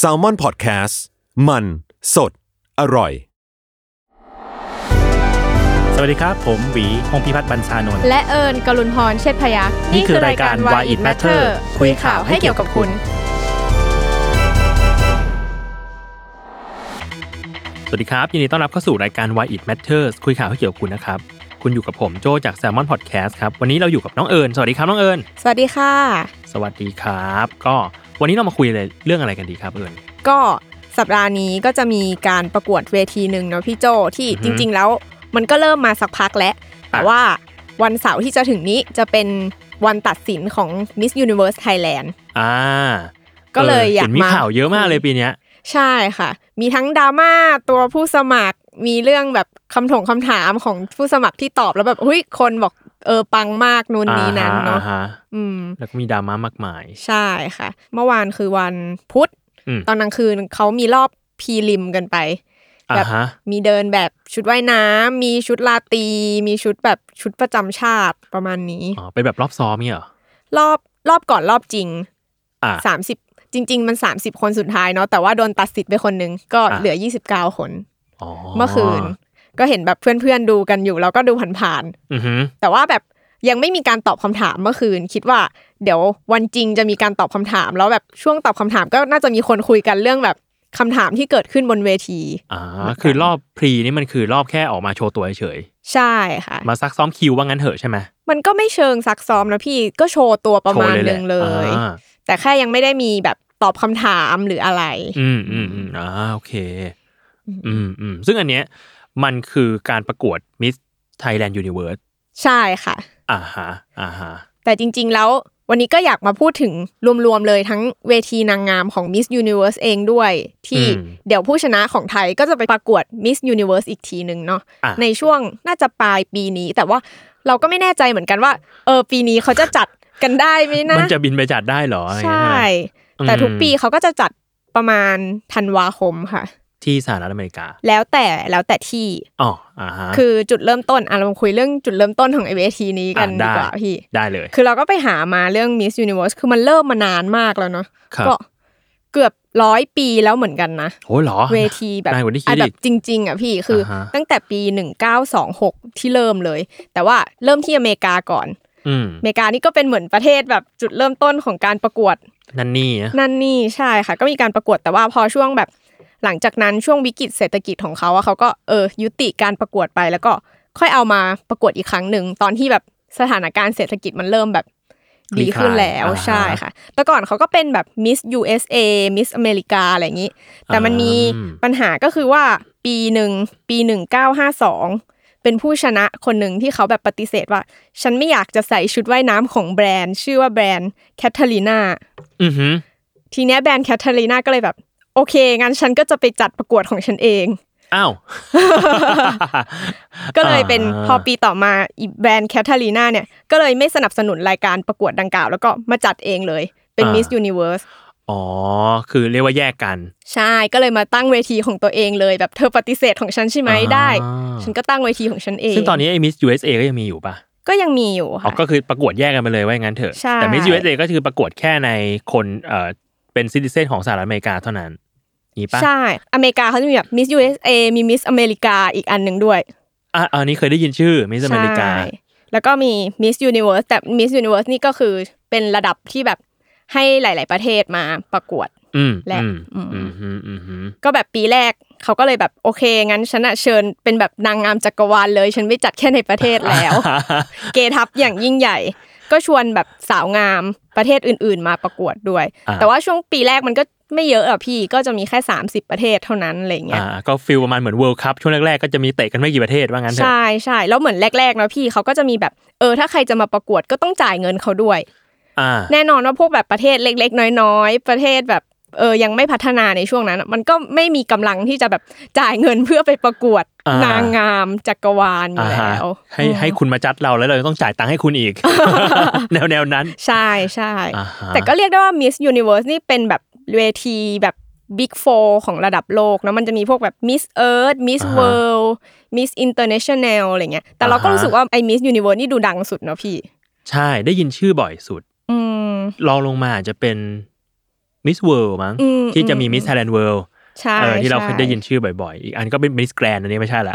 s a l ม o n PODCAST มัน สด อร่อย สวัสดีครับ ผมหวีพงพิพัฒน์บัญชานนท์และเอิญกลุนพรเชษพยักษ์นี่คือรายการ Why It Matter คุยข่าวให้เกี่ยวกับคุณ สวัสดีครับ ยินดีต้อนรับเข้าสู่รายการ Why It Matters คุยข่าวให้เกี่ยวกับคุณนะครับ คุณอยู่กับผมโจจาก Salmon Podcast ครับ วันนี้เราอยู่กับน้องเอิญสวัสดีครับน้องเอิญสวัสดีค่ะ สวัสดีครับ ก็ วันนี้เรามาคุยอะไรเรื่องอะไรกันดีครับเอิญก็สัปดาห์นี้ก็จะมีการประกวดเวทีหนึ่งเนาะพี่โจที่อือฮึจริง ๆ แล้วมันก็เริ่มมาสักพักแล้วแต่ว่าวันเสาร์ที่จะถึงนี้จะเป็นวันตัดสินของ Miss Universe Thailand อ่า ก็เลยอยากห็นมีมาข่าวเยอะมากเลยปีเนี้ยใช่ค่ะ มีทั้งดราม่าตัวผู้สมัครมีเรื่องแบบคำถงคำถามของผู้สมัครที่ตอบแล้วแบบเฮ้ยคนบอก เออปังมากนู่นนี่นั้นเนาะอ่ฮฮอืม แล้วก็มีดราม่ามากมาย ใช่ค่ะ เมื่อวานคือวันพุธอืมตอนกลางคืนเขามีรอบพรีลิมกันไปอ่าแบบฮะมีเดินแบบชุดว่ายน้ำมีชุดลาตรีมีชุดแบบชุดประจำชาติประมาณนี้อ๋อเป็นแบบรอบซ้อมเนี่ยเหรอรอบรอบก่อนรอบจริงอ่าสามสิบจริง ๆ มัน30คนสุดท้ายเนาะแต่ว่าโดนตัดสิทธิ์ไปคนหนึ่งก็อะเหลือ29คนอ๋อเมื่อคืน ก็เห็นแบบเพื่อนๆดูกันอยู่แล้วก็ดูผ่านอือฮึๆแต่ว่าแบบยังไม่มีการตอบคำถามเมื่อคืน คิดว่า เดี๋ยววันจริงจะมีการตอบคำถาม แล้วแบบช่วงตอบคำถามก็น่าจะมีคนคุยกันเรื่องแบบคำถามที่เกิดขึ้นบนเวทีอ่าคือรอบพรีนี่มันคือรอบแค่ออกมาโชว์ตัวเฉยใช่ค่ะๆมาซักซ้อมคิวว่างั้นเถอะใช่ไหมมันก็ไม่เชิงซักซ้อมนะพี่ก็โชว์ตัวประมาณโชว์หนึ่งเลยอ่าแต่แค่ยังไม่ได้มีแบบตอบคำถามหรืออะไร อืมอืมอืมอ่าโอเค อืมอืมซึ่งอันเนี้ย มันคือการประกวด Miss Thailand Universe ใช่ค่ะอ่าฮะอ่าฮะแต่จริง ๆ แล้ววันนี้ก็อยากมาพูดถึงรวม ๆ เลยทั้งเวทีนางงามของ Miss Universe เองด้วย ที่เดี๋ยวผู้ชนะของไทยก็จะไปประกวด Miss Universe อีกทีหนึ่งเนาะอะในช่วงน่าจะปลายปีนี้ แต่ว่าเราก็ไม่แน่ใจเหมือนกันว่า เออปีนี้เขาจะจัดกันได้ไหมนะ มันจะบินไปจัดได้เหรออะไรอย่างใช่เงี้ยใช่ไหมแต่ทุกอืมปีเขาก็จะจัดประมาณธันวาคมค่ะ ที่สหรัฐอเมริกา แล้วแต่แล้วแต่ที่อ๋ออ่าฮะคือจุดเริ่มต้นอะเรามาคุยเรื่องจุดเริ่มต้นของไอเวทีนี้กันอะดีได้กว่าพี่ได้เลย คือเราก็ไปหามาเรื่อง Miss Universe คือมันเริ่มมานานมากแล้วเนาะครับก็เกือบร้อยปีแล้วเหมือนกันนะโอ้ยเหรอ เวทีแบบนานกว่าที่คิดอะแบอีบกจริง ๆอะพี่คืออาฮะตั้งแต่ปี 1926 ที่เริ่มเลย แต่ว่าเริ่มที่อเมริกาก่อนอืมอเมริกานี่ก็เป็นเหมือนประเทศแบบจุดเริ่มต้นของการประกวด นั่นนี่นะนั่นนี่ใช่ค่ะ ก็มีการประกวดแต่ว่าพอช่วงแบบ หลังจากนั้นช่วงวิกฤตเศรษฐกิจของเขาอะเขาก็เออยุติการประกวดไปแล้วก็ค่อยเอามาประกวดอีกครั้งหนึ่งตอนที่แบบสถานการณ์เศรษฐกิจมันเริ่มแบบดีขึ้นแล้วอ่าฮะใช่ค่ะ แต่ก่อนเขาก็เป็นแบบ Miss USA Miss อเมริกาอะไรอย่างนี้ แต่มันมีอืมปัญหาก็คือว่าปีหนึ่งปีหนึ่งเก้าห้าสองเป็นผู้ชนะคนหนึ่งที่เขาแบบปฏิเสธว่า ฉันไม่อยากจะใส่ชุดว่ายน้ำของแบรนด์ ชื่อว่าแบรนด์แคทเธอรีนาอือฮึทีเนี้ยแบรนด์แคทเธอรีนาก็เลยแบบ โอเคงั้นฉันก็จะไปจัดประกวดของฉันเองอ้าวก็เลยเป็นอ่าพอปีต่อมาอีแบรนด์แคทเธอรีนาเนี่ยก็เลยไม่สนับสนุนรายการประกวดดังกล่าว แล้วก็มาจัดเองเลยเป็น Miss Universe อ๋อ คือเรียกว่าแยกกัน ใช่ก็เลยมาตั้งเวทีของตัวเองเลยแบบเธอปฏิเสธของฉันใช่ไหมอ่าได้ ฉันก็ตั้งเวทีของฉันเอง ซึ่งตอนนี้ไอ้ Miss USA ก็ยังมีอยู่ปะก็ยังมีอยู่อ๋อค่ะก็คือประกวดแยกกันไปเลยว่าอย่างนั้นเถอะใช่แต่ Miss USA ก็คือประกวดแค่ในคนเอ่อ เป็นซิติเซนของสหรัฐอเมริกาเท่านั้นนี่ปะใช่ อเมริกาเขาจะมีแบบ Miss USA มี Miss อเมริกาอีกอันหนึ่งด้วยอะอันนี้เคยได้ยินชื่อ Miss อเมริกาใช่แล้วก็มี Miss Universe แต่ Miss Universe นี่ก็คือเป็นระดับที่แบบให้หลาย ๆ ประเทศมาประกวดอืมและอืมอืมอืมอืมอืมอืมก็แบบปีแรกเขาก็เลยแบบโอเคงั้นฉันอะเชิญเป็นแบบนางงามจักรวาลเลย ฉันไม่จัดแค่ในประเทศแล้ว เกทับอย่างยิ่งใหญ่ ก็ชวนแบบสาวงามประเทศอื่น ๆ มาประกวดด้วยอ่าแต่ว่าช่วงปีแรกมันก็ไม่เยอะอะพี่ก็จะมีแค่ 30 ประเทศเท่านั้นอะไรอย่างเงี้ยอ่าก็ฟิลประมาณเหมือน World Cup ช่วงแรกๆก็จะมีเตะกันไม่กี่ประเทศว่างั้นเถอะใช่ใช่แล้วเหมือนแรกๆเนาะพี่เขาก็จะมีแบบเออถ้าใครจะมาประกวดก็ต้องจ่ายเงินเขาด้วยอ่าแน่นอนว่าพวกแบบประเทศเล็ก ๆ น้อย ๆ ประเทศแบบ เออยังไม่พัฒนาในช่วงนั้นอะมันก็ไม่มีกำลังที่จะแบบจ่ายเงินเพื่อไปประกวดอ่านนางงามจักรวาลอยู่อ่าฮะแล้วให้ให้คุณมาจัดเราแล้วเราต้องจ่ายตังค์ให้คุณอีก แนวแนวนั้น ใช่ใช่อ่าฮะแต่ก็เรียกได้ว่า Miss Universe นี่เป็นแบบเวทีแบบ Big Four ของระดับโลกเนอะมันจะมีพวกแบบ Miss Earth Miss อ่าฮะ World Miss International อะไรเงี้ยแต่เราก็อ่าฮะรู้สึกว่าไอ้ Miss Universe นี่ดูดังสุดเนอะพี่ ใช่ได้ยินชื่อบ่อยสุดอืมรองลงมาอาจจะเป็น Miss World มั้งอืมที่จะมีอืม Miss Thailand World ใช่เออที่เราเคยได้ยินใชื่อบ่อยๆ อีกอันก็เป็น Miss Grand อันนี้ไม่ใช่ละ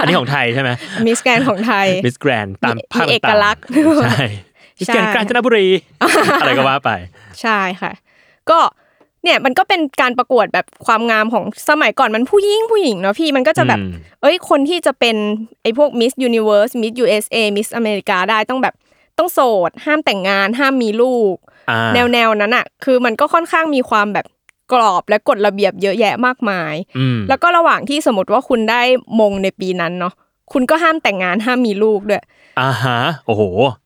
อันนี้ของไทยใช่ไหมมิสแกรนของไทย Miss Grand ตามมีภาคมีเอกต่างๆลักษณ์ใช่ Miss ใช่ Grand กาญจนบุรี อะไรก็ว่าไป ใช่ค่ะ ก็เนี่ยมันก็เป็นการประกวดแบบความงามของสมัยก่อนมันผู้หญิงผู้หญิงเนาะพี่มันก็จะแบบอืมเอ้ยคนที่จะเป็นไอ้พวก Miss Universe Miss USA Miss อเมริกาได้ต้องแบบต้องโสด ห้ามแต่งงาน ห้ามมีลูกอ่า แนวแนวๆนั้นอะ คือมันก็ค่อนข้างมีความแบบกรอบและกฎระเบียบเยอะแยะมากมายอืมแล้วก็ระหว่างที่สมมติว่าคุณได้มงในปีนั้นเนาะคุณก็ห้ามแต่งงานห้ามมีลูกด้วยอ่าฮะโอ้โห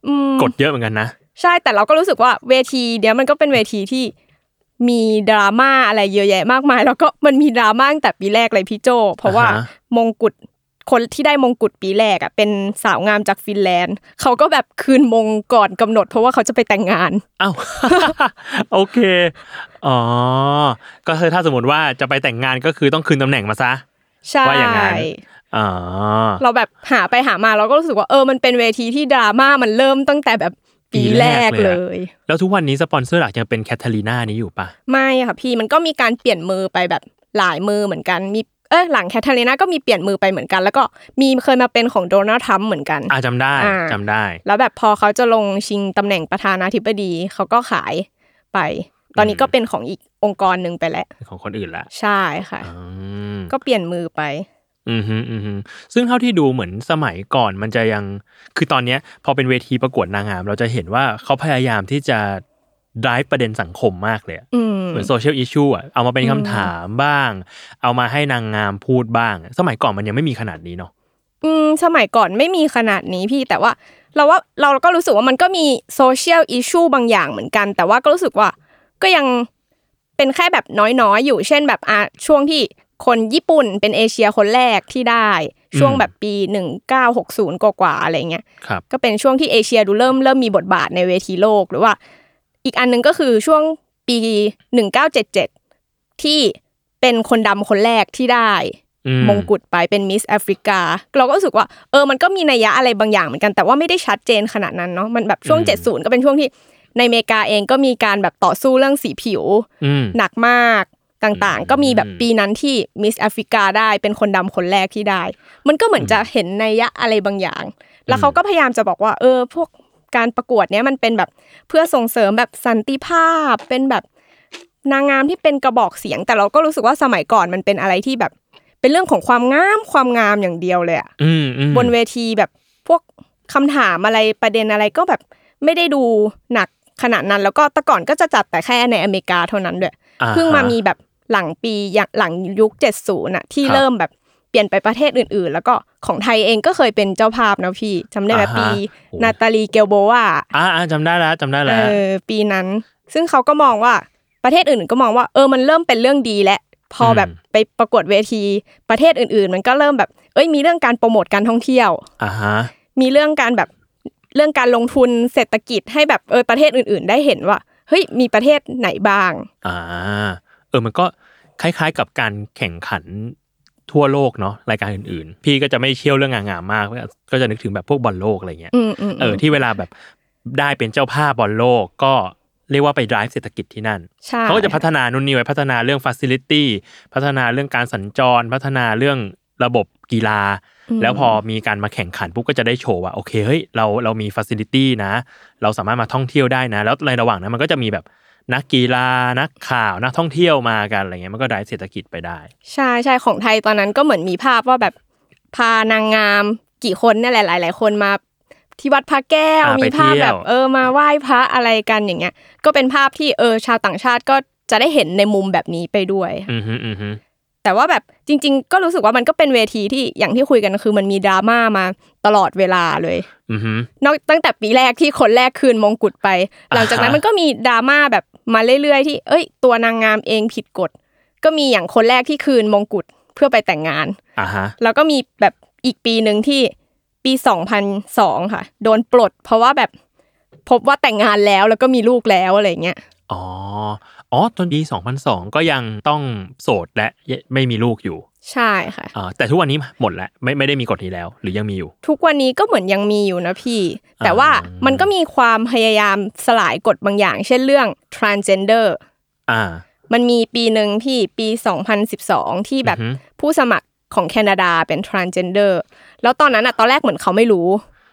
อืมกดเยอะเหมือนกันนะใช่แต่เราก็รู้สึกว่าเวทีเนี้ยมันก็เป็นเวทีที่มีดราม่าอะไรเยอะแยะมากมาย แล้วก็มันมีดราม่าตั้งแต่ปีแรกเลยพี่โจ เพราะว่าอ่าฮะมงกุฎ คนที่ได้มงกุฎปีแรกอะเป็นสาวงามจากฟินแลนด์ เขาก็แบบคืนมงก่อนกำหนด เพราะว่าเขาจะไปแต่งงานอ้าวโอเคอ๋อก็คือถ้าสมมติว่าจะไปแต่งงานก็คือต้องคืนตำแหน่งมาซะใช่ว่าอย่างนั้นอ๋อเราแบบหาไปหามาเราก็รู้สึกว่าเออมันเป็นเวทีที่ดราม่ามันเริ่มตั้งแต่แบบปีแรกเลย แล้วทุกวันนี้สปอนเซอร์หลักยังเป็นแคทเธอรีนานี้อยู่ปะไม่ค่ะพี่มันก็มีการเปลี่ยนมือไปแบบหลายมือเหมือนกัน มี เออหลังแคทเธอรีนาก็มีเปลี่ยนมือไปเหมือนกัน แล้วก็มีเคยมาเป็นของโดนัลด์ทรัมป์เหมือนกันอ่าจำได้อ่าจำได้ แล้วแบบพอเขาจะลงชิงตำแหน่งประธานาธิบดีเขาก็ขายไป ตอนนี้ก็เป็นของอีกองค์กรหนึ่งไปแล้วของคนอื่นละใช่ค่ะอืมก็เปลี่ยนมือไปอืมฮึอืมฮึซึ่งเท่าที่ดูเหมือนสมัยก่อนมันจะยัง คือตอนเนี้ย พอเป็นเวทีประกวดนางงาม เราจะเห็นว่าเขาพยายามที่จะ drive ประเด็นสังคมมากเลยอะอืมเหมือน social issue อะเอามาเป็นคำถามบ้าง เอามาให้นางงามพูดบ้าง สมัยก่อนมันยังไม่มีขนาดนี้เนาะอืมสมัยก่อนไม่มีขนาดนี้พี่แต่ว่าเราว่าเราก็รู้สึกว่ามันก็มี social issue บางอย่างเหมือนกัน แต่ว่าก็รู้สึกว่าก็ยังเป็นแค่แบบน้อยๆ อยู่เช่นแบบอะช่วงที่คนญี่ปุ่นเป็นเอเชียคนแรกที่ได้ช่วงแบบปี 1960 กว่าๆอะไรเงี้ยครับก็เป็นช่วงที่เอเชียดูเริ่มเริ่มมีบทบาทในเวทีโลกหรือว่า อีกอันหนึงก็คือช่วงปี1977ที่เป็นคนดำคนแรกที่ได้อืมมงกุฎไปเป็นมิสแอฟริกา เราก็รู้สึกว่าเออมันก็มีนัยยะอะไรบางอย่างเหมือนกันแต่ว่าไม่ได้ชัดเจนขนาดนั้นเนาะมันแบบช่วง 70 ก็เป็นช่วงที่ในอเมริกาเองก็มีการแบบต่อสู้เรื่องสีผิวอืมหนักมากต่างๆ ก็มีแบบปีนั้นที่มิสแอฟริกาได้เป็นคนดำคนแรกที่ได้ มันก็เหมือนจะเห็นนัยยะอะไรบางอย่าง แล้วเขาก็พยายามจะบอกว่า เออ พวก การประกวดเนี้ยมันเป็นแบบเพื่อส่งเสริมแบบสันติภาพ เป็นแบบนางงามที่เป็นกระบอกเสียง แต่เราก็รู้สึกว่าสมัยก่อนมันเป็นอะไรที่แบบ เป็นเรื่องของความงามความงามอย่างเดียวเลยอะอืมอืมบนเวทีแบบพวกคำถามอะไรประเด็นอะไรก็แบบไม่ได้ดูหนักขนาดนั้น แล้วก็แต่ก่อนก็จะจัดแต่แค่ในอเมริกาเท่านั้นด้วยอ่ฮะเพิ่งมามีแบบหลังปีอย่างหลังยุค70น่ะที่ครับเริ่มแบบเป ลี่ยนไปประเทศอื่น ๆ แล้วก็ของไทยเองก็เคยเป็นเจ้าภาพนะพี่จำได้ไหมอ่าฮะปีโอ้นาตาลีเกลโบวาอ่าอ่าจำได้แล้วจำได้เอแล้วอปีนั้น ซึ่งเขาก็มองว่าประเทศอื่นก็มองว่าเออมันเริ่มเป็นเรื่องดีแล้วพออมแบบไปประกวดเวทีประเทศอื่น ๆ มันก็เริ่มแบบ เอ้ยมีเรื่องการโปรโมทการท่องเที่ยวอ่าฮะมีเรื่องการแบบเรื่องการลงทุนเศรษฐกิจให้แบบเออประเทศอื่น ๆ ได้เห็นว่าเฮ้ยมีประเทศไหนบ้างอ่าเออมันก็คล้ายๆกับการแข่งขัน ทั่วโลกเนาะรายการอื่นๆ พี่ก็จะไม่เชี่ยวเรื่องงานงามมาก ก็จะนึกถึงแบบพวกบอลโลกอะไรเงี้ยอืมอืมเออที่เวลาแบบได้เป็นเจ้าภาพบอลโลกก็เรียกว่าไป drive เศรษฐกิจที่นั่นใช่เขาก็จะพัฒนานู่นนี่ไว้พัฒนาเรื่อง facility พัฒนาเรื่องการสัญจร พัฒนาเรื่องระบบกีฬา แล้วพอมีการมาแข่งขันปุ๊บก็จะได้โชว์ว่าโอเคเฮ้ยเราเรามี facility นะ เราสามารถมาท่องเที่ยวได้นะ แล้วในระหว่างนั้นมันก็จะมีแบบ นักกีฬานักข่าวนักท่องเที่ยวมากันอะไรเงี้ยมันก็ได้เศรษฐกิจไปได้ ใช่ใช่ของไทยตอนนั้นก็เหมือนมีภาพว่าแบบพานางงามกี่คนเนี่ยแหละหลาย ๆ คนมาที่วัดพระแก้วอ่ามีมีภาพไปเที่ยวแบบเออมาไหว้พระอะไรกันอย่างเงี้ย ก็เป็นภาพที่เออชาวต่างชาติก็จะได้เห็นในมุมแบบนี้ไปด้วยอือฮึอือฮึแต่ว่าแบบจริง ๆ ก็รู้สึกว่ามันก็เป็นเวทีที่อย่างที่คุยกันคือมันมีดราม่ามาตลอดเวลาเลยอือฮึนอกตั้งแต่ปีแรกที่คนแรกคืนมงกุฎไป หลังจากนั้นอ่าฮะมันก็มีดราม่าแบบ มาเรื่อยๆ ที่ เอ้ย ตัวนางงามเองผิดกฎ ก็มีอย่างคนแรกที่คืนมงกุฎเพื่อไปแต่งงานอ่าฮะแล้วก็มีแบบอีกปีหนึ่งที่ปี2002ค่ะ โดนปลด เพราะว่าแบบพบว่าแต่งงานแล้วแล้วก็มีลูกแล้วอะไรเงี้ยอ๋ออ๋อตอนปี2002ก็ยังต้องโสดและไม่มีลูกอยู่ ใช่ค่ะอ่าแต่ทุกวันนี้หมดแล้วไม่ไม่ได้มีกฎนี้แล้ว หรือยังมีอยู่ ทุกวันนี้ก็เหมือนยังมีอยู่นะพี่ แต่ว่าอ่ามัมันก็มีความพยายามสลายกฎบางอย่าง เช่นเรื่อง transgender อ่า มันมีปีหนึ่งพี่ปี 2012 ที่แบบอือฮึผู้สมัครของแคนาดาเป็น transgender แล้วตอนนั้นอะตอนแรกเหมือนเขาไม่รู้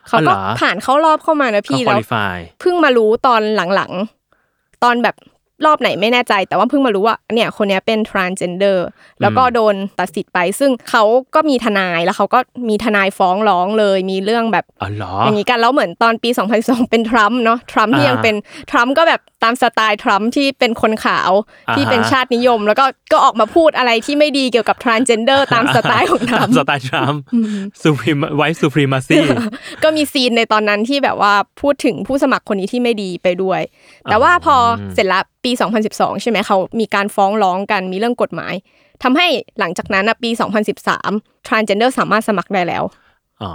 เขาก็อ๋อเหรอผ่านเข้ารอบเข้ามานะก็พี่คุแล้วริฟายเพิ่งมารู้ตอนหลังๆ ตอนแบบ รอบไหนไม่แน่ใจ แต่ว่าเพิ่งมารู้ว่าเนี่ยคนเนี้ยเป็น transgender แล้วก็โดนตัดสิทธิ์ไป ซึ่งเขาก็มีทนายแล้วเขาก็มีทนายฟ้องร้องเลย มีเรื่องแบบอ๋อเหรออย่างนี้กันแล้วเหมือนตอนปี 2012 เป็นทรัมป์เนาะทรัมป์ที่อ่ายัยังเป็นทรัมป์ก็แบบตามสไตล์ทรัมป์ที่เป็นคนขาวอ่าที่เป็นฮะชาตินิยม แล้วก็ก็ออกมาพูดอะไรที่ไม่ดีเกี่ยวกับ transgender ตามสไตล์ของทรัตามมป์สไตล์ทรัมป์ซูพรีมไวท์ซูพรีมาซีก็มี scene ในตอนนั้นที่แบบว่าพูดถึงผู้สมัครคนนี้ที่ไม่ดีไปด้วย แต่ว่าพอเสร็จละ ปี 2012 ใช่ไหมเขามีการฟ้องร้องกันมีเรื่องกฎหมายทำให้หลังจากนั้นนะปี 2013 transgender สามารถสมัครได้แล้วอ๋อ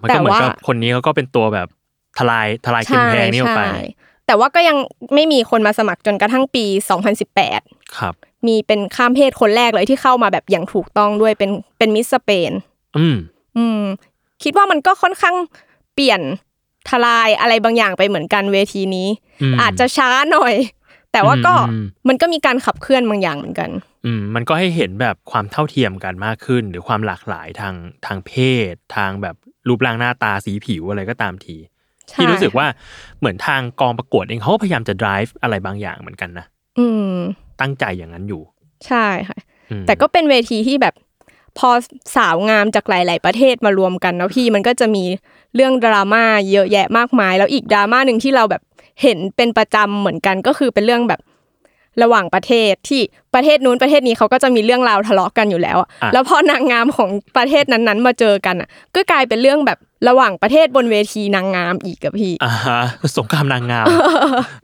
มันก็เหมือนกับแต่ว่าคนนี้เขาก็เป็นตัวแบบทลายทลายกำแพงนี่ออกไปใช่แต่ว่าก็ยังไม่มีคนมาสมัครจนกระทั่งปี 2018 ครับ มีเป็นข้ามเพศคนแรกเลยที่เข้ามาแบบอย่างถูกต้องด้วยเป็นเป็นมิสสเปน อืม อืม คิดว่ามันก็ค่อนข้างเปลี่ยนทลายอะไรบางอย่างไปเหมือนกันเวทีนี้อืมอาจจะช้าหน่อย แต่ว่าก็อืมมันก็มีการขับเคลื่อนบางอย่างเหมือนกัน อืมมันก็ให้เห็นแบบความเท่าเทียมกันมากขึ้น หรือความหลากหลายทางทางเพศ ทางแบบรูปร่างหน้าตาสีผิวอะไรก็ตามทีใช่ที่รู้สึกว่าเหมือนทางกองประกวดเองเขาก็พยายามจะ drive อะไรบางอย่างเหมือนกันนะอืม ตั้งใจอย่างนั้นอยู่ ใช่ค่ะอืมแต่ก็เป็นเวทีที่แบบพอสาวงามจากหลาย ๆ ประเทศมารวมกันแล้วพี่มันก็จะมีเรื่องดราม่าเยอะแยะมากมาย แล้วอีกดราม่าหนึ่งที่เราแบบ เห็นเป็นประจำเหมือนกันก็คือเป็นเรื่องแบบระหว่างประเทศที่ประเทศนู้นประเทศนี้เขาก็จะมีเรื่องราวทะเลาะกันอยู่แล้วอะแล้วพอนางงามของประเทศนั้นๆ มาเจอกันอะก็กลายเป็นเรื่องแบบระหว่างประเทศบนเวทีนางงามอีกกับพี่อ่าฮะสงครามนางงาม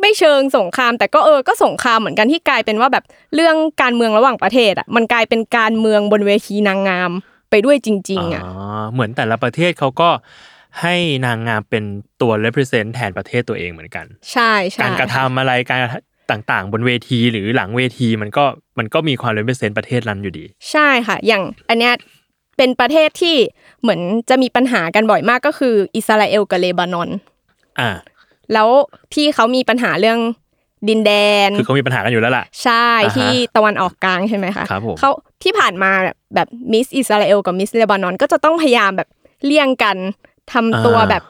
ไม่เชิงสงคราม แต่ก็เออก็สงครามเหมือนกันที่กลายเป็นว่าแบบเรื่องการเมืองระหว่างประเทศอะมันกลายเป็นการเมืองบนเวทีนางงามไปด้วยจริง ๆอะอ๋อเหมือนแต่ละประเทศเขาก็ ให้นางงามเป็นตัว represent แทนประเทศตัวเองเหมือนกัน ใช่ใช่การกระทำอะไรการต่างๆ บนเวทีหรือหลังเวทีมันก็มันก็มีความ represent ประเทศนั้นอยู่ดี ใช่ค่ะ อย่างอันเนี้ยเป็นประเทศที่เหมือนจะมีปัญหากันบ่อยมากก็คืออิสราเอลกับเลบานอนอ่าแล้วที่เขามีปัญหาเรื่องดินแดน คือเขามีปัญหากันอยู่แล้วล่ะ ใช่อ่าฮะที่ตะวันออกกลางใช่ไหมคะครับผมเขาที่ผ่านมาแบบแบบมิสอิสราเอลกับมิสเลบานอนก็จะต้องพยายามแบบเลี่ยงกัน ทำตัวอ่าแบบ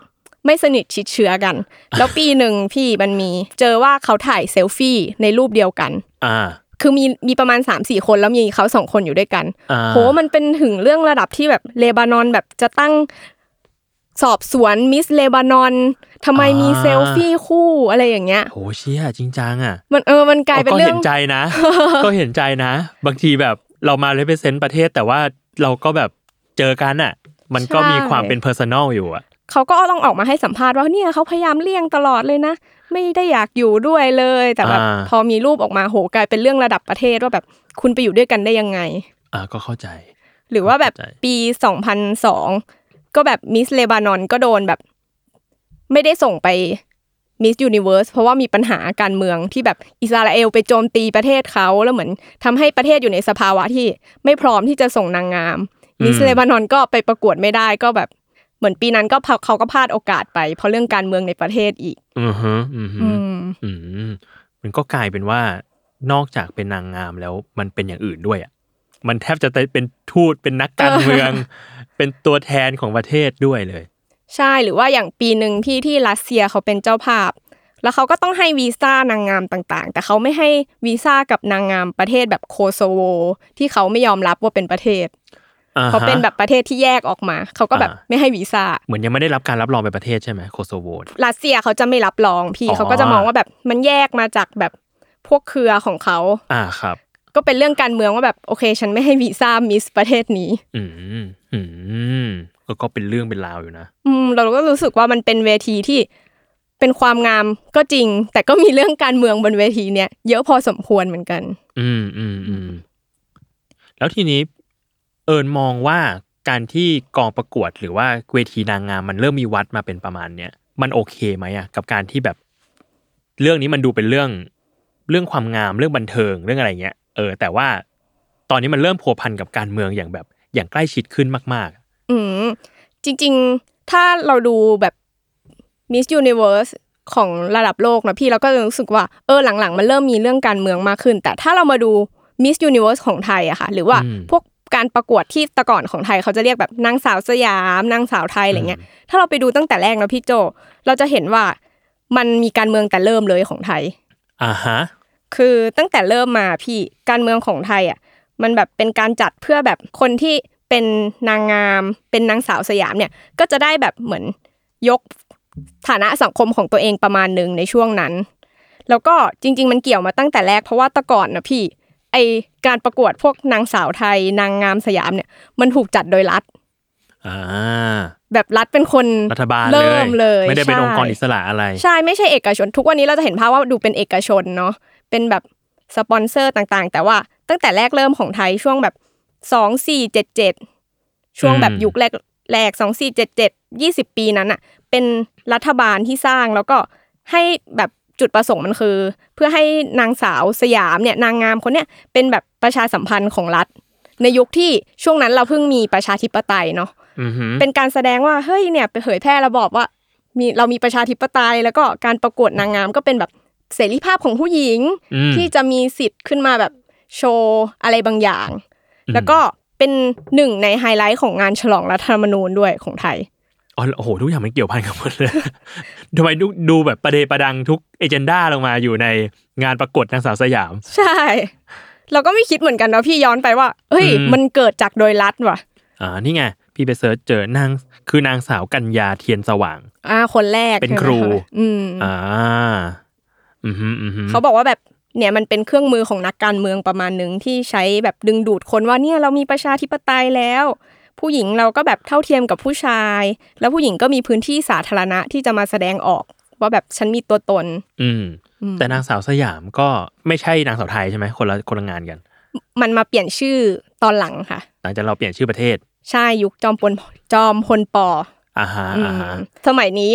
ไม่สนิทชิดเชื้อกัน แล้วปีหนึ่งพี่มันมี เจอว่าเขาถ่ายเซลฟี่ในรูปเดียวกัน อ่า คือมีมีประมาณ3 4คนแล้วมีเขาสองคนอยู่ด้วยกันอ่าโหมันเป็นถึงเรื่องระดับที่แบบเลบานอนแบบจะตั้งสอบสวนมิสเลบานอนทำไมมีเซลฟี่คู่อะไรอย่างเงี้ยโหเชี่ยจริงจังอะ มันเออมันกลายเป็นก็เรื่อเห็งนใจนะ ก็เห็นใจนะ บางทีแบบเรามา represent ประเทศแต่ว่าเราก็แบบเจอกันอะ มันก็มีความเป็น personal อยู่อะเขาก็ต้องออกมาให้สัมภาษณ์ว่าเนี่ยเขาพยายามเลี่ยงตลอดเลยนะ ไม่ได้อยากอยู่ด้วยเลย แต่แบบอ่าพอมีรูปออกมาโหกลายเป็นเรื่องระดับประเทศว่าแบบคุณไปอยู่ด้วยกันได้ยังไง อ่าก็เข้าใจ หรือว่าแบบเข้าใจปี2002ก็แบบมิสเลบานอนก็โดนแบบ ไม่ได้ส่งไปมิสยูนิเวิร์สเพราะว่ามีปัญหาการเมืองที่แบบอิสราเอลไปโจมตีประเทศเขาแล้วเหมือนทำให้ประเทศอยู่ในสภาวะที่ไม่พร้อมที่จะส่งนางงาม มิสเลบานอนก็ไปประกวดไม่ได้ก็แบบเหมือนปีนั้นก็พาเขาก็พลาดโอกาสไป เพราะเรื่องการเมืองในประเทศอีก อือฮึอือฮึอืมอืมมันก็กลายเป็นว่านอกจากเป็นนางงามแล้วมันเป็นอย่างอื่นด้วยอะมันแทบจะเป็นทูตเป็นนักการเมือง เป็นตัวแทนของประเทศด้วยเลย ใช่หรือว่าอย่างปีหนึ่งพี่ที่รัสเซียเขาเป็นเจ้าภาพ แล้วเขาก็ต้องให้วีซ่านางงามต่างๆ แต่เขาไม่ให้วีซ่ากับนางงามประเทศแบบโคโซโว ที่เขาไม่ยอมรับว่าเป็นประเทศ อ่าฮะเขาเป็นแบบประเทศที่แยกออกมา เขาก็แบบอ่าไม่ให้วีซ่าเหมือนยังไม่ได้รับการรับรองเป็นประเทศใช่ไหมโคโซโวรัสเซียเขาจะไม่รับรองพี่อ๋อเขาก็จะมองว่าแบบมันแยกมาจากแบบพวกเครือของเขาอ่าครับก็เป็นเรื่องการเมืองว่าแบบโอเค ฉันไม่ให้วีซ่ามิสประเทศนี้ อืมอืมก็ก็เป็นเรื่องเป็นราวอยู่นะ อืม เราก็รู้สึกว่ามันเป็นเวทีที่เป็นความงามก็จริง แต่ก็มีเรื่องการเมืองบนเวทีเนี้ยเยอะพอสมควรเหมือนกัน อืมอืมอืมแล้วทีนี้ เอิญมองว่าการที่กองประกวดหรือว่าเวทีนางงามมันเริ่มมีวัดมาเป็นประมาณเนี้ยมันโอเคไหมอะกับการที่แบบ เรื่องนี้มันดูเป็นเรื่องเรื่องความงามเรื่องบันเทิงเรื่องอะไรเงี้ยเออ แต่ว่าตอนนี้มันเริ่มพัวพันกับการเมืองอย่างแบบ อย่างใกล้ชิดขึ้นมากอืมจริง ๆ ถ้าเราดูแบบ Miss Universe ของระดับโลกนะพี่เราก็รู้สึกว่า เออหลังๆ มันเริ่มมีเรื่องการเมืองมากขึ้น แต่ถ้าเรามาดู Miss Universe ของไทยอะค่ะ หรือว่าอืมพวก การประกวดที่แตะก่อนของไทยเขาจะเรียกแบบนางสาวสยามนางสาวไทยอะไรเงี้ย ถ้าเราไปดูตั้งแต่แรกนะพี่โจ เราจะเห็นว่ามันมีการเมืองแต่เริ่มเลยของไทยอ่าฮะคือตั้งแต่เริ่มมาพี่การเมืองของไทยอะมันแบบเป็นการจัดเพื่อแบบคนที่เป็นนางงาม เป็นนางสาวสยามเนี่ยก็จะได้แบบเหมือนยกฐานะสังคมของตัวเองประมาณหนึ่งในช่วงนั้น แล้วก็จริง ๆ มันเกี่ยวมาตั้งแต่แรกเพราะว่าแต่ก่อนนะพี่ ไอการประกวดพวกนางสาวไทย นางงามสยามเนี่ย มันถูกจัดโดยรัฐอ่าแบบรัฐเป็นคนรัฐบาลเริ่มเลย ไม่ได้เป็นใช่องค์กรอิสระอะไร ใช่ไม่ใช่เอกชน ทุกวันนี้เราจะเห็นภาพว่าดูเป็นเอกชนเนาะเป็นแบบสปอนเซอร์ต่างๆ แต่ว่าตั้งแต่แรกเริ่มของไทยช่วงแบบสองสี่เจ็ดเจ็ดช่วงแบบอืมยุคแรกแรกสองสี่เจ็ดเจ็ดยี่สิบปีนั้นอะเป็นรัฐบาลที่สร้างแล้วก็ให้แบบ จุดประสงค์มันคือ เพื่อให้นางสาวสยามเนี่ยนางงามคนเนี้ยเป็นแบบประชาสัมพันธ์ของรัฐ ในยุคที่ช่วงนั้นเราเพิ่งมีประชาธิปไตยเนาะอือหือเป็นการแสดงว่าเฮ้ยเนี่ยไปเผยแพร่ระบอบว่ามีเรามีประชาธิปไตย แล้วก็การประกวดนางงามก็เป็นแบบเสรีภาพของผู้หญิงอืมที่จะมีสิทธิ์ขึ้นมาแบบโชว์อะไรบางอย่างอืมแล้วก็เป็นหนึ่งในไฮไลท์ของงานฉลองรัฐธรรมนูญด้วยของไทย อ๋อโอ้โหทุกอย่างมันเกี่ยวพันกันหมดเลยทำไมดูดูแบบประเดประดังทุกเอเจนดาลงมาอยู่ในงานประกวดนางสาวสยาม ใช่ เราก็ไม่คิดเหมือนกันเนาะพี่ย้อนไปว่าเฮ้ยอืมมันเกิดจากโดยรัฐว่ะอ่านี่ไงพี่ไป search เจอนางคือนางสาวกัญญาเทียนสว่าง อ่า คนแรกเป็นใช่ไหมครูะอืมอ่าอือหืออือหือเขาบอกว่าแบบเนี่ยมันเป็นเครื่องมือของนักการเมืองประมาณหนึ่งที่ใช้แบบดึงดูดคนว่าเนี่ยเรามีประชาธิปไตยแล้ว ผู้หญิงเราก็แบบเท่าเทียมกับผู้ชาย แล้วผู้หญิงก็มีพื้นที่สาธารณะที่จะมาแสดงออก ว่าแบบฉันมีตัวตน อืม แต่นางสาวสยามก็ไม่ใช่นางสาวไทยใช่ไหมคนละคนละงานกัน มันมาเปลี่ยนชื่อตอนหลังค่ะ หลังจากเราเปลี่ยนชื่อประเทศ ใช่ยุคจอมพลจอมพลปออ่าฮะอือ่ามฮะสมัยนี้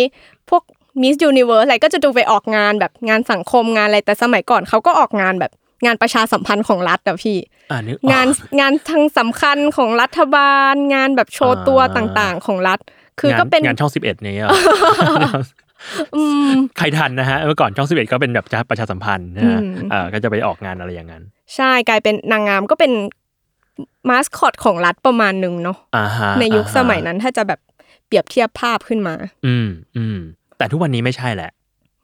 พวกมิสยูนิเวอร์สอะไรก็จะดูไปออกงานแบบงานสังคมงานอะไรแต่สมัยก่อนเขาก็ออกงานแบบ งานประชาสัมพันธ์ของรัฐอะพี่อ่านึกงานงานทางสำคัญของรัฐบาล งานแบบโชว์ตัวต่างๆ ของรัฐ คือก็เป็นงานช่องสิบเอ็ดนี้ยอืมใครทันนะฮะเมื่อก่อนช่องสิบเอ็ดก็เป็นแบบประชาสัมพันธ์นะฮะอืมเออก็จะไปออกงานอะไรอย่างนั้น ใช่กลายเป็นนางงามก็เป็นมาสคอตของรัฐประมาณหนึ่งเนาะอ่าฮะในยุคอ่าฮะสมัยนั้นถ้าจะแบบเปรียบเทียบภาพขึ้นมา อืมอืมแต่ทุกวันนี้ไม่ใช่แหละ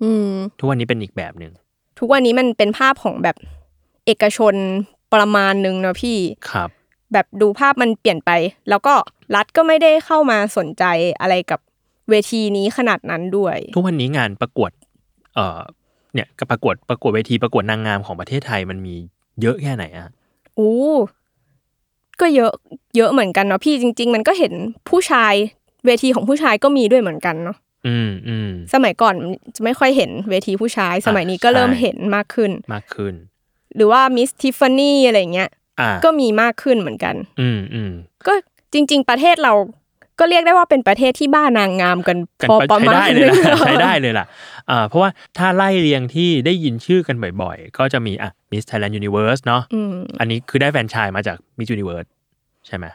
อืม ทุกวันนี้เป็นอีกแบบหนึ่งทุกวันนี้มันเป็นภาพของแบบ เอกชนประมาณหนึ่งเนาะพี่ครับแบบดูภาพมันเปลี่ยนไป แล้วก็รัฐก็ไม่ได้เข้ามาสนใจอะไรกับเวทีนี้ขนาดนั้นด้วย ทุกวันนี้งานประกวดเอ่อเนี่ยก็ประกวดประกวดเวทีประกวดนางงามของประเทศไทยมันมีเยอะแค่ไหนอะอู้ก็เยอะเยอะเหมือนกันเนาะพี่จริง ๆ มันก็เห็นผู้ชายเวทีของผู้ชายก็มีด้วยเหมือนกันเนาะอืมอืมสมัยก่อนจะไม่ค่อยเห็นเวทีผู้ชาย สมัยนี้ก็ใช่เริ่มเห็นมากขึ้นมากขึ้น หรือว่ามิสทิฟฟานี่อะไรเงี้ยอ่าก็มีมากขึ้นเหมือนกัน อืมอืมก็จริง ๆ ประเทศเราก็เรียกได้ว่าเป็นประเทศที่บ้านางงามกันกันพอไปประใช้มาณได้เลยนึงนะใช้ได้เลยล่ะอ่าเพราะว่าถ้าไล่เรียงที่ได้ยินชื่อกันบ่อยๆ ก็จะมีอะ Miss Thailand Universe เนาะอืมอันนี้คือได้แฟรนไชายมาจาก Miss Universe ใช่ไหม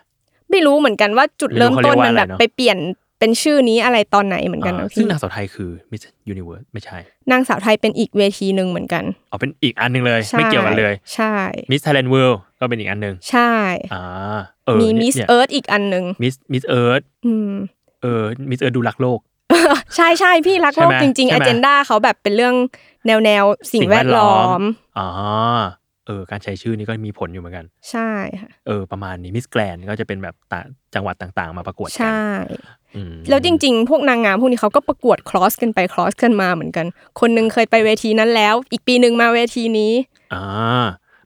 ไม่รู้เหมือนกันว่าจุดไม่รู้เริ่มต้นเขาเรียกว่ามันแบบอะไรเนอะไปเปลี่ยน เป็นชื่อนี้อะไรตอนไหนเหมือนกันอ่านะซึ่งพี่นางสาวไทยคือ Miss Universe ไม่ใช่ นางสาวไทยเป็นอีกเวทีหนึ่งเหมือนกันอ๋อเป็นอีกอันหนึงเลยใช่ไม่เกี่ยวกันเลย ใช่ Miss Thailand World ก็เป็นอีกอันหนึ่งใช่อ่าเออมีเนี่ยมิสเนี่ยเอิร์ธอีกอันหนึ่ง Miss Miss Earth อืมเออ Miss Earth ดูรักโลกใช่ใช่พี่รักโลกใช่ไหมจริงๆใช่อไหมเจนดาเขาแบบเป็นเรื่องแนวแนวๆสิ่งแวดล้อมอ๋อเออการใช้ชื่อนี้ก็มีผลอยู่เหมือนกัน ใช่ค่ะเออประมาณนี้มิสแกรนก็จะเป็นแบบต่างจังหวัดต่างๆ มาประกวดกัใช่อืม แล้วจริง ๆ พวกนางงามพวกนี้เขาก็ประกวดคลอสกันไปคลอสกันมาเหมือนกัน คนหนึงเคยไปเวทีนั้นแล้ว อีกปีหนึ่งมาเวทีนี้อ่า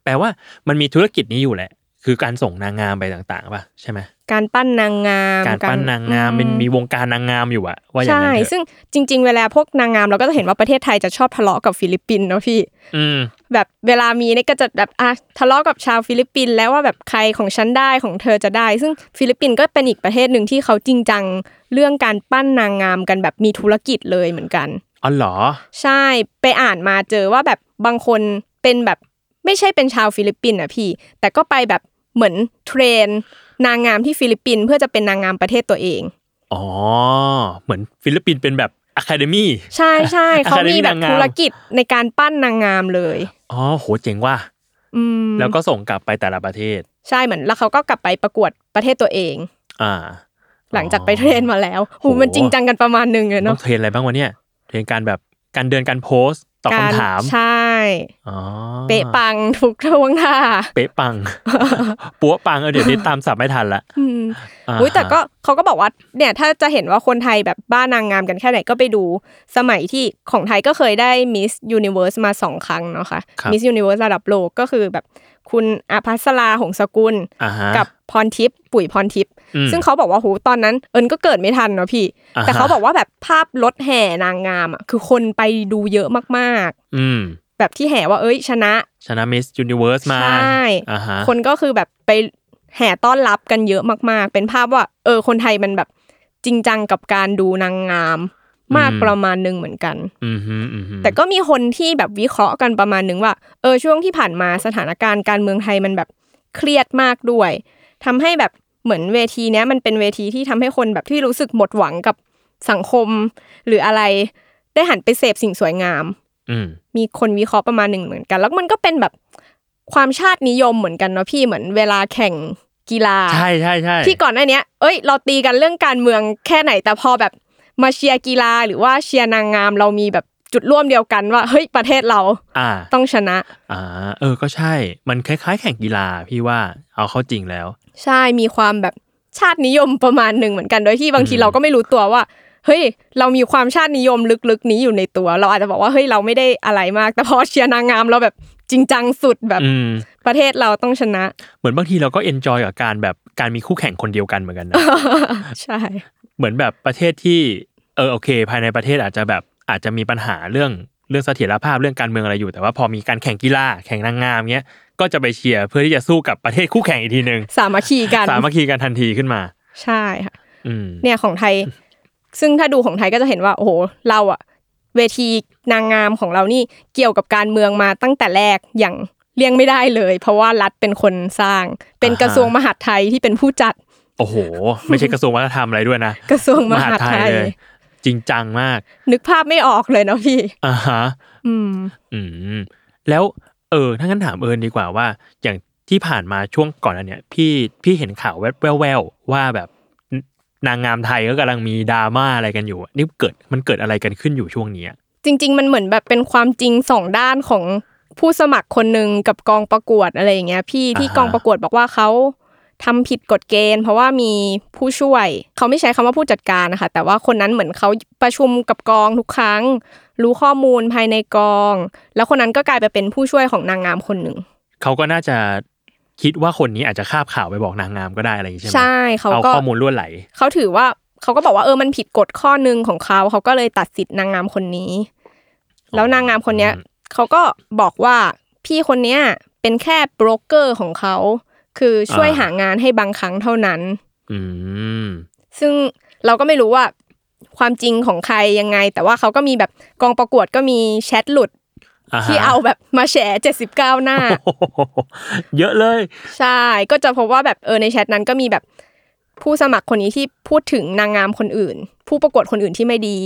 แปลว่ามันมีธุรกิจนี้อยู่แหละ คือการส่งนางงามไปต่างๆป่ะใช่ไหมการปั้นนางงาม การปั้นนางงามอืเป็นมีวงการนางงามอยู่อะว่าอย่างใช่นั้นเถอะซึ่งจริง ๆ เวลาพวกนางงามเราก็จะเห็นว่าประเทศไทยจะชอบทะเลาะกับฟิลิปปินส์เนาะพี่อืม แบบเวลามีเนี่ยก็จะแบบอะทะเลาะกับชาวฟิลิปปินส์แล้วว่าแบบใครของฉันได้ของเธอจะได้ ซึ่งฟิลิปปินส์ก็เป็นอีกประเทศหนึ่งที่เขาจริงจังเรื่องการปั้นนางงามกันแบบมีธุรกิจเลยเหมือนกันอ๋อเหรอ ใช่ไปอ่านมาเจอว่าแบบบางคนเป็นแบบไม่ใช่เป็นชาวฟิลิปปินส์อะพี่ แต่ก็ไปแบบเหมือน train นางงามที่ฟิลิปปินส์เพื่อจะเป็นนางงามประเทศตัวเองอ๋อเหมือนฟิลิปปินส์เป็นแบบ Academy ใช่ใช่เขามีแบบนางงามธุรกิจในการปั้นนางงามเลยอ๋อโหเจ๋งว่ะอืมแล้วก็ส่งกลับไปแต่ละประเทศ ใช่เหมือนแล้วเขาก็กลับไปประกวดประเทศตัวเอง อ่า หลังจากไป train มาแล้วโหโหมันจริงจังกันประมาณหนึ่งเลยต้อเนาะงเทรนอะไรบ้างวะเนี่ย train การแบบการเดินการ pose ตอบการคำถาม ใช่อ๋อเป๊ะปังทุกท่วงท่า เป๊ะปัง ปัวปังเออเดี๋ยวนี้ตามสับไม่ทันละอืมาอุ้ยแต่ก็เขาก็บอกว่า เนี่ย ถ้าจะเห็นว่าคนไทยแบบบ้านางงามกันแค่ไหนก็ไปดูสมัยที่ของไทยก็เคยได้มิสยูนิเว r ร์สมาสองครั้งเนาะค่ะครับมิสยูนิเว r ร์สระดับโลกก็คือแบบ คุณอาภัสราหงสกุลอ่าฮะกับพรทิพย์ปุ๋ยพรทิพย์อืมซึ่งเขาบอกว่าหูตอนนั้น เอิญก็เกิดไม่ทันเนาะพี่อ่าฮะแต่เขาบอกว่าแบบภาพรถแห่นางงามอะคือคนไปดูเยอะมากอืมๆแบบที่แห่ว่าเอ้ยชนะ ชนะมิสยูนิเวิร์สมาใช่อ่าฮะคนก็คือแบบไปแห่ต้อนรับกันเยอะมาก ๆ เป็นภาพว่า เออคนไทยมันแบบจริงจังกับการดูนางงาม มากประมาณหนึ่งเหมือนกันอืมฮึอืมฮึแต่ก็มีคนที่แบบวิเคราะห์กันประมาณหนึ่งว่า เออช่วงที่ผ่านมาสถานการณ์การเมืองไทยมันแบบเครียดมากด้วยทำให้แบบเหมือนเวทีเนี้ยมันเป็นเวทีที่ทำให้คนแบบที่รู้สึกหมดหวังกับสังคม หรืออะไรได้หันไปเสพสิ่งสวยงามอืมมีคนวิเคราะห์ประมาณหนึ่งเหมือนกัน แล้วมันก็เป็นแบบความชาตินิยมเหมือนกันเนาะพี่เหมือนเวลาแข่งกีฬาใช่ใช่ใช่ที่ก่อนหน้าเนี้ยเอ้ย เราตีกันเรื่องการเมืองแค่ไหนแต่พอแบบ มาเชียร์กีฬาหรือว่าเชียร์นางงาม เรามีแบบจุดร่วมเดียวกันว่าเฮ้ยประเทศเราอ่าต้องชนะอ่าเออก็ใช่มันคล้าย ๆ แข่งกีฬาพี่ว่าเอาเข้าจริงแล้ว ใช่มีความแบบชาตินิยมประมาณหนึ่งเหมือนกันโดยที่บางทีอืมเราก็ไม่รู้ตัวว่าเฮ้ยเรามีความชาตินิยมลึกๆนี้อยู่ในตัว เราอาจจะบอกว่าเฮ้ยเราไม่ได้อะไรมาก แต่พอเชียร์นางงามเราแบบ จริงจังสุดแบบอืมประเทศเราต้องชนะ เหมือนบางทีเราก็ enjoy กับการแบบการมีคู่แข่งคนเดียวกันเหมือนกันนะใช่ เหมือนแบบประเทศที่เออโอเค ภายในประเทศอาจจะแบบอาจจะมีปัญหาเรื่องเรื่องเสถียรภาพเรื่องการเมืองอะไรอยู่ แต่ว่าพอมีการแข่งกีฬาแข่งนางงามเงี้ยก็จะไปเชียร์เพื่อที่จะสู้กับประเทศคู่แข่งอีกทีหนึ่งสามัคคีกันสามัคคีกันทันทีขึ้นมา ใช่ค่ะอืมเนี่ยของไทย ซึ่งถ้าดูของไทยก็จะเห็นว่า โอ้โหเราอะ เวทีนางงามของเรานี่เกี่ยวกับการเมืองมาตั้งแต่แรกอย่างเลี่ยงไม่ได้เลย เพราะว่ารัฐเป็นคนสร้าง เป็นอ่าฮะกระทรวงมหาดไทยที่เป็นผู้จัด โอ้โห ไม่ใช่กระทรวงวัฒนธรรมอะไรด้วยนะ กระทรวงมหาดไทยเลยจริงจังมาก นึกภาพไม่ออกเลยเนาะพี่อ่าฮะอืม อืม แล้วเออถ้างั้นถามเอิญดีกว่าว่า อย่างที่ผ่านมาช่วงก่อนอันเนี้ยพี่พี่เห็นข่าวแววๆว่าแบบ นนางงามไทยก็กำลังมีดราม่าอะไรกันอยู่อะนี่เกิดมันเกิดอะไรกันขึ้นอยู่ช่วงเนี้ยจริง ๆ มันเหมือนแบบเป็นความจริงสองด้านของผู้สมัครคนหนึ่งกับกองประกวดอะไรอย่างเงี้ย พี่ที่อ่าฮะกองประกวดบอกว่าเขาทำผิดกฎเกณฑ์ เพราะว่ามีผู้ช่วย เขาไม่ใช้คำว่าผู้จัดการนะคะ แต่ว่าคนนั้นเหมือนเขาประชุมกับกองทุกครั้ง รู้ข้อมูลภายในกอง แล้วคนนั้นก็กลายไปเป็นผู้ช่วยของนางงามคนหนึ่งเขาก็น่าจะ คิดว่าคนนี้อาจจะคาบข่าวไปบอกนางงามก็ได้อะไรอย่างงี้ใช่ไหมใช่เขาเอาก็ข้อมูลล่วนไหลเขาถือว่าเขาก็บอกว่าเออมันผิดกฎข้อหนึ่งของเขาเขาก็เลยตัดสิทธิ์นางงามคนนี้ แล้วนางงามคนเนี้ยอืมเขาก็บอกว่าพี่คนเนี้ยเป็นแค่โบรกเกอร์ของเขาคือช่วยหางานให้บางครั้งเท่านั้น อืมซึ่งเราก็ไม่รู้ว่าความจริงของใครยังไง แต่ว่าเขาก็มีแบบกองประกวดก็มีแชทหลุดอ่าฮะ ที่เอาแบบมาแฉเจ็ดสิบเก้าหน้าโอ้โหเยอะเลย ใช่ก็จะพบว่าแบบเออในแชทนั้นก็มีแบบผู้สมัครคนนี้ที่พูดถึงนางงามคนอื่น ผู้ประกวดคนอื่นที่ไม่ดี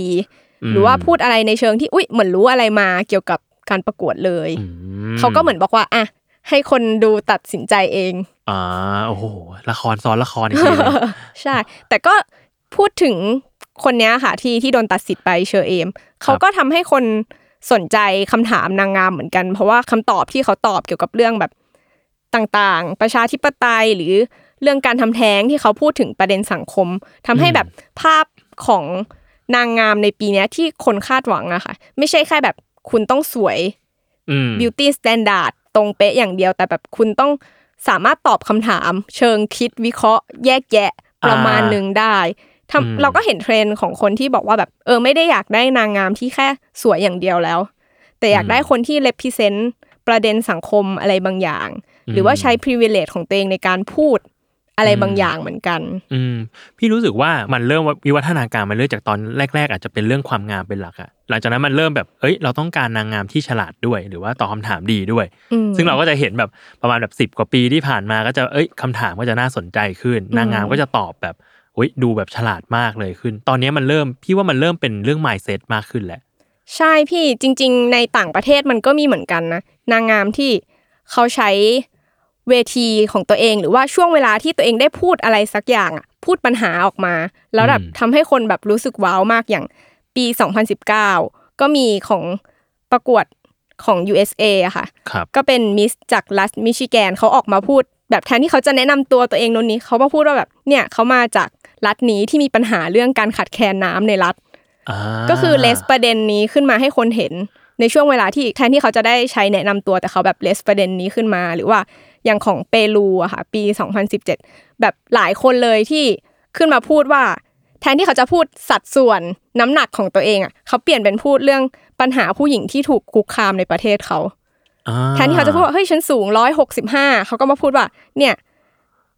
อืมหรือว่าพูดอะไรในเชิงที่อุ้ยเหมือนรู้อะไรมาเกี่ยวกับการประกวดเลยอืมเขาก็เหมือนบอกว่าอะให้คนดูตัดสินใจเองอ่าโอ้โหละครซ้อนละครอีกทีเลยใช่ แต่ก็พูดถึงคนเนี้ยค่ะที่ที่โดนตัดสิทธิ์ไปเชอเอมเขาก็ทำให้คน สนใจคำถามนางงามเหมือนกัน เพราะว่าคำตอบที่เขาตอบเกี่ยวกับเรื่องแบบต่างๆ ประชาธิปไตยหรือเรื่องการทำแท้งที่เขาพูดถึงประเด็นสังคมทำให้แบบภาพของนางงามในปีเนี้ยที่คนคาดหวังอะค่ะ ไม่ใช่แค่แบบคุณต้องสวยอืม beauty standard ตรงเป๊ะอย่างเดียวแต่แบบคุณต้องสามารถตอบคำถาม เชิงคิดวิเคราะห์ แยกแยะประมาณอ่าหนึ่งได้ทำอืม เราก็เห็นเทรนด์ของคนที่บอกว่าแบบเออไม่ได้อยากได้นางงามที่แค่สวยอย่างเดียวแล้ว แต่อยากได้คนที่ represent ประเด็นสังคมอะไรบางอย่าง หรือว่าใช้ privilege ของตัวเองในการพูดอะไรบางอย่างเหมือนกัน อืม พี่รู้สึกว่ามันเริ่มวิวัฒนาการมันเริ่มจากตอนแรก ๆ อาจจะเป็นเรื่องความงามเป็นหลักอะหลังจากนั้นมันเริ่มแบบเอ้ย เราต้องการนางงามที่ฉลาดด้วย หรือว่าตอบคำถามดีด้วยอืมซึ่งเราก็จะเห็นแบบประมาณแบบสิบ10กว่าปีที่ผ่านมาก็จะเอ้ยคำถามก็จะน่าสนใจขึ้น นางงามก็จะตอบแบบโอ้ ยดูแบบฉลาดมากเลยขึ้น ตอนนี้มันเริ่มพี่ว่ามันเริ่มเป็นเรื่อง mindset มากขึ้นแหละ ใช่พี่จริง ๆ ในต่างประเทศมันก็มีเหมือนกันนะนางงามที่เขาใช้เวทีของตัวเองหรือว่าช่วงเวลาที่ตัวเองได้พูดอะไรสักอย่างอะพูดปัญหาออกมา แล้วแบบอืมทำให้คนแบบรู้สึกว้าวมากอย่างปี 2019 ก็มีของประกวดของ USA อะค่ะครับก็เป็นมิสจากรัฐมิชิแกนเขาออกมาพูด แบบแทนที่เขาจะแนะนำตัวตัวเองโน่นนี้เขามาพูดว่าแบบเนี่ยเขามาจาก รัฐนี้ที่มีปัญหาเรื่องการขาดแคลนน้ำในรัฐอ่าก็คือเลสประเด็นนี้ขึ้นมาให้คนเห็นในช่วงเวลาที่แทนที่เขาจะได้ใช้แนะนำตัวแต่เขาแบบเลสประเด็นนี้ขึ้นมา หรือว่าอย่างของเปรูอะค่ะปี 2017 แบบหลายคนเลยที่ขึ้นมาพูดว่า แทนที่เขาจะพูดสัดส่วนน้ำหนักของตัวเองอะเขาเปลี่ยนเป็นพูดเรื่องปัญหาผู้หญิงที่ถูกคุกคามในประเทศเขาอ่าแทนที่เขาจะพูดว่าเฮ้ยฉันสูงร้อยหกสิบห้าเขาก็มาพูดว่า เนี่ย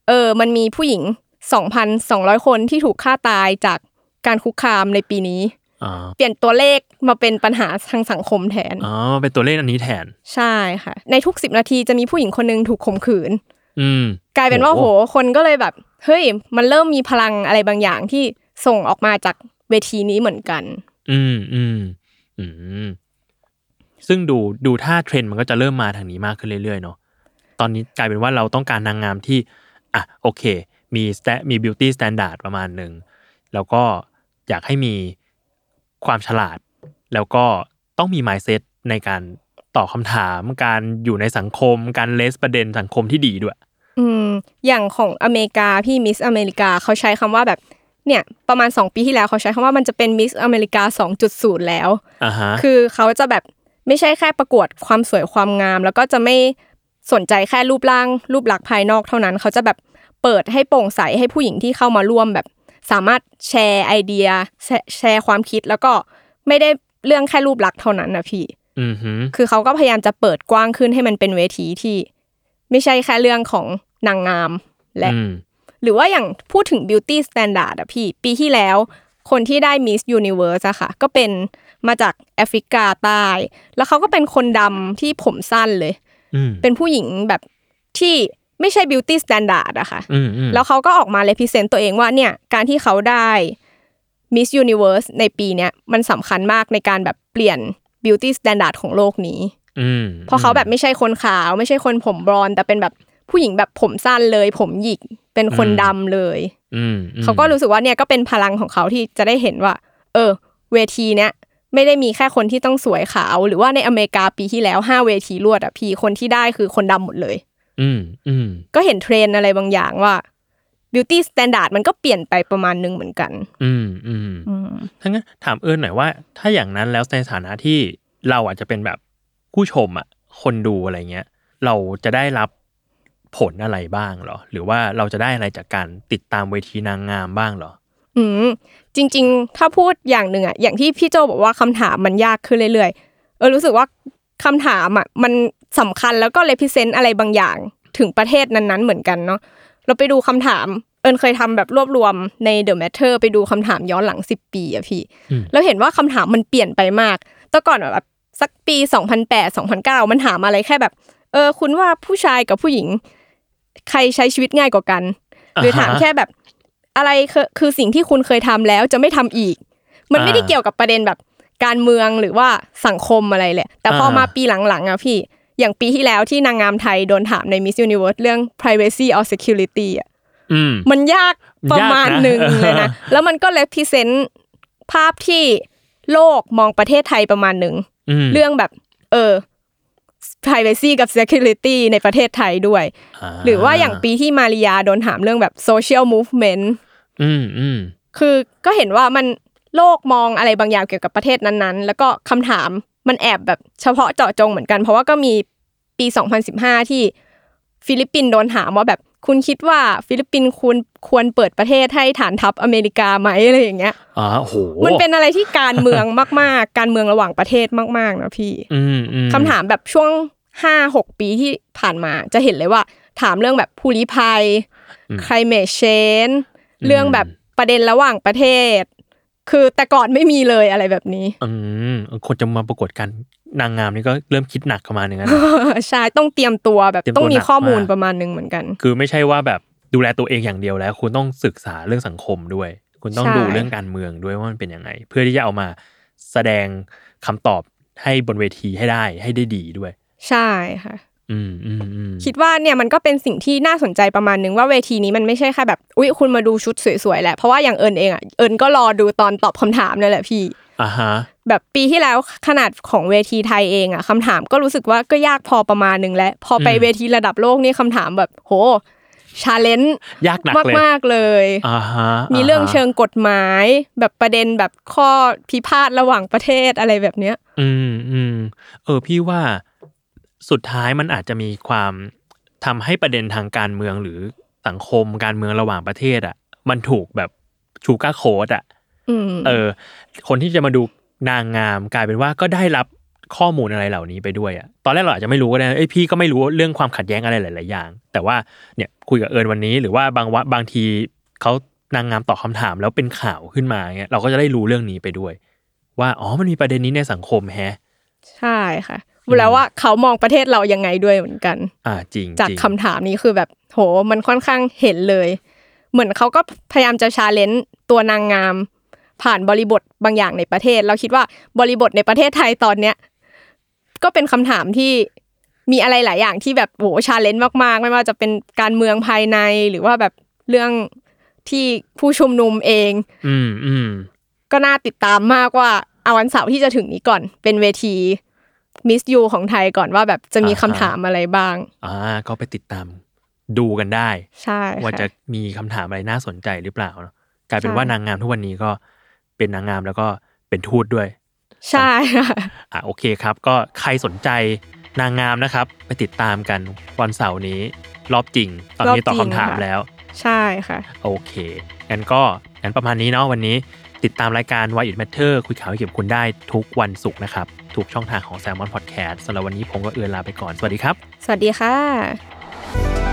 เออ มันมีผู้หญิง สองพันสองร้อยคนที่ถูกฆ่าตายจากการคุกคามในปีนี้อ่าเปลี่ยนตัวเลขมาเป็นปัญหาทางสังคมแทน อ๋อมันเป็นตัวเลขอันนี้แทน ใช่ค่ะ ในทุกสิบนาทีจะมีผู้หญิงคนหนึ่งถูกข่มขืน อืม กลายเป็นว่าโอ้โหโห คนก็เลยแบบ เฮ้ย มันเริ่มมีพลังอะไรบางอย่างที่ส่งออกมาจากเวทีนี้เหมือนกัน อืมอืมอืม ซึ่งดูดูท่าเทรนด์มันก็จะเริ่มมาทางนี้มากขึ้นเรื่อยๆเนาะ ตอนนี้กลายเป็นว่าเราต้องการนางงามที่ อะ โอเค มี stan มี beauty standard ประมาณหนึ่งแล้วก็อยากให้มีความฉลาด แล้วก็ต้องมี mindset ในการตอบคำถามการอยู่ในสังคม การ raise ประเด็นสังคมที่ดีด้วย อืมอย่างของอเมริกาพี่มิสอเมริกาเขาใช้คำว่าแบบเนี่ยประมาณ 2 ปีที่แล้วเขาใช้คำว่ามันจะเป็นมิสอเมริกา 2.0 แล้วอ่าฮะคือเขาจะแบบไม่ใช่แค่ประกวดความสวยความงาม แล้วก็จะไม่สนใจแค่รูปร่างรูปลักษณ์ภายนอกเท่านั้น เขาจะแบบ เปิดให้โปร่งใสให้ผู้หญิงที่เข้ามาร่วมแบบ สามารถแชร์ไอเดีย แชร์แชร์ความคิดแล้วก็ไม่ได้เรื่องแค่รูปลักษณ์เท่านั้นนะพี่อืมฮึคือเขาก็พยายามจะเปิดกว้างขึ้นให้มันเป็นเวทีที่ ไม่ใช่แค่เรื่องของนางงามและอืมหรือว่าอย่างพูดถึง beauty standard อะพี่ ปีที่แล้ว คนที่ได้ Miss Universe อะค่ะ ก็เป็นมาจากแอฟริกาใต้ แล้วเขาก็เป็นคนดำที่ผมสั้นเลยอืมเป็นผู้หญิงแบบที่ ไม่ใช่ beauty standard อะค่ะอืมอืมแล้วเขาก็ออกมา represent ตัวเองว่าเนี่ยการที่เขาได้ Miss Universe ในปีเนี้ยมันสำคัญมากในการแบบเปลี่ยน beauty standard ของโลกนี้อืมเพราะเขาแบบไม่ใช่คนขาว ไม่ใช่คนผมบลอนด์แต่เป็นแบบผู้หญิงแบบผมสั้นเลย ผมหยิกเป็นคนดำเลยอืมอืมเขาก็รู้สึกว่าเนี่ยก็เป็นพลังของเขาที่จะได้เห็นว่า เออ เวทีเนี้ยไม่ได้มีแค่คนที่ต้องสวยขาว หรือว่าในอเมริกาปีที่แล้วห้าเวทีรวดอะพี่คนที่ได้คือคนดำหมดเลย อืมอืมก็เห็นเทรนด์อะไรบางอย่างว่า beauty standard มันก็เปลี่ยนไปประมาณหนึงเหมือนกัน อืมอืมอืมถ้างั้นถามเอิญหน่อยว่า ถ้าอย่างนั้นแล้วในฐานะที่เราอาจจะเป็นแบบผู้ชมอะคนดูอะไรเงี้ย เราจะได้รับผลอะไรบ้างเหรอ หรือว่าเราจะได้อะไรจากการติดตามเวทีนางงามบ้างเหรอ อืมจริง ๆ ถ้าพูดอย่างหนึ่งอะอย่างที่พี่โจบอกว่าคำถามมันยากขึ้นเรื่อยๆเออรู้สึกว่าคำถามอะมัน สำคัญแล้วก็เลพิเซนต์อะไรบางอย่างถึงประเทศนั้นๆเหมือนกันเนาะเราไปดูคำถามเอิญเคยทำแบบรวบรวมใน The Matter ไปดูคำถามย้อนหลัง10ปีอะพี่อืมแล้วเห็นว่าคำถามมันเปลี่ยนไปมากแต่ก่อนแบบสักปี2008 2009มันถามอะไรแค่แบบ เออ คุณว่าผู้ชายกับผู้หญิง ใครใช้ชีวิตง่ายกว่ากันหรือถามแค่แบบ อะไรคือคือสิ่งที่คุณเคยทำแล้วจะไม่ทำอีก มันไม่ได้อ่าเกี่ยวกับประเด็นแบบการเมืองหรือว่าสังคมอะไรแหละแต่พออ่ามมาปีหลังๆอะพี่ อย่างปีที่แล้วที่นางงามไทยโดนถามใน Miss Universe เรื่อง privacy or security อะอืมมันยากประมาณยากนะหนึ่งเลยเอนะอแล้วมันก็ represent ภาพที่โลกมองประเทศไทยประมาณหนึ่งอืมเรื่องแบบ เออ privacy กับ security ในประเทศไทยด้วย หรือว่าอย่างปีที่มาริยาโดนถามเรื่องแบบ social movement อืมอืมคือก็เห็นว่ามันโลกมองอะไรบางอย่างเกี่ยวกับประเทศนั้นๆ แล้วก็คำถาม มันแอบแบบเฉพาะเจาะจงเหมือนกัน เพราะว่าก็มีปี 2015 ที่ฟิลิปปินส์โดนถามว่าแบบคุณคิดว่าฟิลิปปินส์ควรควรเปิดประเทศให้ฐานทัพอเมริกาไหมอะไรอย่างเงี้ยอ๋อโอ้โหมันเป็นอะไรที่การเมืองมาก ๆ การเมืองระหว่างประเทศมาก ๆ นะพี่อืมอืมคำถามแบบช่วงห้าหกปีที่ผ่านมาจะเห็นเลยว่า ถามเรื่องแบบภูริภัย climate change เรื่องแบบประเด็นระหว่างประเทศ คือแต่ก่อนไม่มีเลยอะไรแบบนี้ อืมคนจะมาประกวดกันนางงามนี่ก็เริ่มคิดหนักประมาณนึงนะใช่ต้องเตรียมตัวแบบเตรียมตัวต้องมีหนักข้อมูลมากประมาณหนึงเหมือนกัน คือไม่ใช่ว่าแบบดูแลตัวเองอย่างเดียวแล้ว คุณต้องศึกษาเรื่องสังคมด้วย คุณต้องใช่ดูเรื่องการเมืองด้วยว่ามันเป็นยังไง เพื่อที่จะเอามาแสดงคำตอบให้บนเวทีให้ได้ให้ได้ดีด้วย ใช่ค่ะอืมอืมอืม คิดว่าเนี่ยมันก็เป็นสิ่งที่น่าสนใจประมาณนึงว่าเวทีนี้มันไม่ใช่แค่แบบอุ๊ยคุณมาดูชุดสวยๆแหละเพราะว่าอย่างเอิญเองอะเอิญก็รอดูตอนตอบคำถามนั่นแหละพี่อ่าฮะแบบปีที่แล้วขนาดของเวทีไทยเองอะคำถามก็รู้สึกว่าก็ยากพอประมาณนึงแล้วพอไปอืมเวทีระดับโลกนี่คำถามแบบโหชาเลนจ์ยากหนักเลยมากๆเลยอ่าฮะมีเรื่องาฮะเชิงกฎหมาย แบบประเด็นแบบข้อพิพาทระหว่างประเทศอะไรแบบเนี้ย อืมอืมเออพี่ว่า สุดท้ายมันอาจจะมีความทำให้ประเด็นทางการเมืองหรือสังคมการเมืองระหว่างประเทศอะ มันถูกแบบชูการ์โค้ดอะอืมเออ คนที่จะมาดูนางงามกลายเป็นว่าก็ได้รับข้อมูลอะไรเหล่านี้ไปด้วยอะตอนแรกเราอาจจะไม่รู้ก็ได้นะเอ้ยพี่ก็ไม่รู้เรื่องความขัดแย้งอะไรหลาย ๆ อย่าง แต่ว่าเนี่ยคุยกับเอิญวันนี้ หรือว่าบางวะบางทีเขานางงามตอบคำถามแล้วเป็นข่าวขึ้นมาเงี้ยเราก็จะได้รู้เรื่องนี้ไปด้วย ว่าอ๋อมันมีประเด็นนี้ในสังคมแฮะใช่ค่ะ แล้วว่าเขามองประเทศเรายังไงด้วยเหมือนกัน อ่าจริง จากจริงคำถามนี้คือแบบโหมันค่อนข้างเห็นเลย เหมือนเขาก็พยายามจะ challenge ตัวนางงาม ผ่านบริบทบางอย่างในประเทศ เราคิดว่าบริบทในประเทศไทยตอนเนี้ยก็เป็นคำถามที่มีอะไรหลายอย่างที่แบบโห challenge มากๆ ไม่ว่าจะเป็นการเมืองภายในหรือว่าแบบเรื่องที่ผู้ชุมนุมเอง อืมอืมก็น่าติดตามมากว่าเอาวันเสาร์ที่จะถึงนี้ก่อน เป็นเวที มิสยูของไทยก่อนว่าแบบจะมีคำถามอะไรบ้าง อ่า ก็ไปติดตามดูกันได้ ใช่ค่ว่าจะมีคำถามอะไรน่าสนใจหรือเปล่าเนอะกลายเป็นใช่ว่านางงามทุกวันนี้ก็เป็นนางงามแล้วก็เป็นทูตด้วย ใช่ค่ะอะโอเคครับ ก็ใครสนใจนางงามนะครับ ไปติดตามกันวันเสาร์นี้ รอบจริง ตอนนี้ตอบคำถามแล้ว ใช่ค่ะ โอเคงั้นก็งั้นประมาณนี้เนาะวันนี้ติดตามรายการ Why It Matter คุยข่าวให้เก็บคุณได้ทุกวันศุกร์นะครับ ทุกช่องทางของ Salmon Podcast สำหรับวันนี้ผมก็เอือนลาไปก่อน สวัสดีครับ สวัสดีค่ะ